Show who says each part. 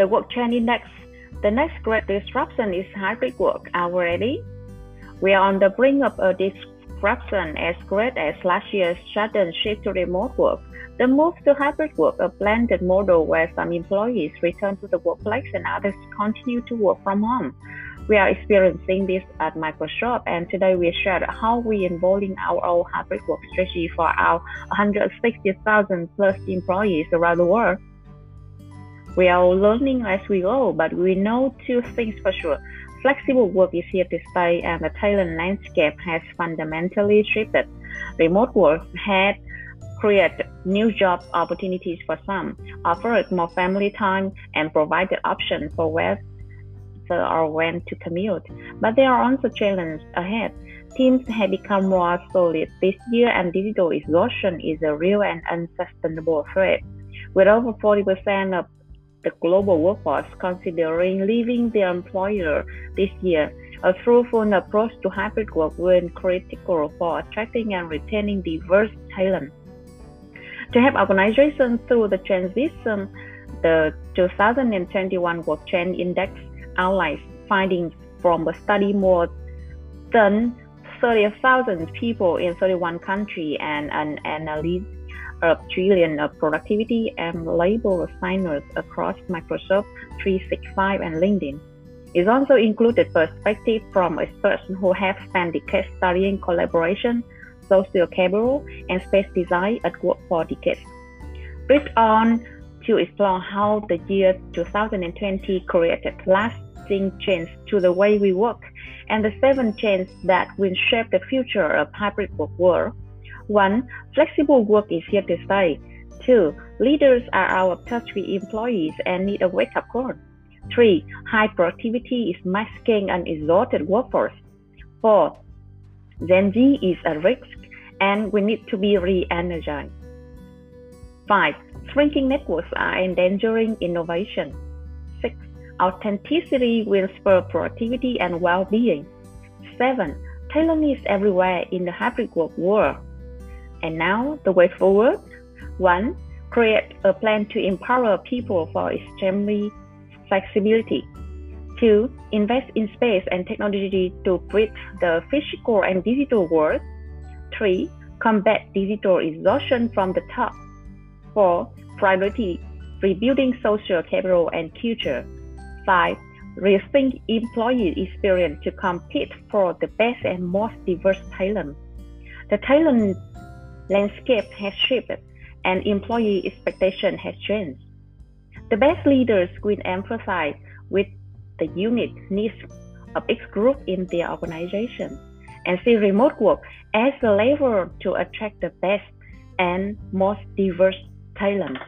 Speaker 1: the work trend index. The next great disruption is hybrid work. Are we ready? We are on the brink of a disruption as great as last year's sudden shift to remote work. The move to hybrid work, a blended model where some employees return to the workplace and others continue to work from home. We are experiencing this at Microsoft, and today we shared how we're involving our own hybrid work strategy for our 160,000 plus employees around the world. We are learning as we go, but we know two things for sure. Flexible work is here to stay, and the talent landscape has fundamentally shifted. Remote work has created new job opportunities for some, offered more family time, and provided options for where or when to commute. But there are also challenges ahead. Teams have become more solid this year, and digital exhaustion is a real and unsustainable threat. With over 40% of the global workforce considering leaving their employer this year, a fruitful approach to hybrid work will be critical for attracting and retaining diverse talent. To help organizations through the transition, the 2021 Work Trend Index outlines findings from a study more than 30,000 people in 31 countries and an analysis of trillion of productivity and label signers across Microsoft 365 and LinkedIn. It also included perspective from experts who have spent decades studying collaboration, social capital, and space design at work for decades. Read on to explore how the year 2020 created lasting change to the way we work and the seven changes that will shape the future of hybrid work world. 1. Flexible work is here to stay. 2. Leaders are out of touch with employees and need a wake up call. 3. High productivity is masking an exhausted workforce. 4. Gen Z is a risk and we need to be re energized. 5. Shrinking networks are endangering innovation. 6. Authenticity will spur productivity and well being. 7. Talent is everywhere in the hybrid work world. And now, the way forward 1. Create a plan to empower people for extremely flexibility. 2. Invest in space and technology to bridge the physical and digital world. 3. Combat digital exhaustion from the top. 4. Priority rebuilding social capital and culture. 5. Rethink employee experience to compete for the best and most diverse talent. The talent landscape has shifted and employee expectation has changed. The best leaders will emphasize with the unique needs of each group in their organization and see remote work as a lever to attract the best and most diverse talent.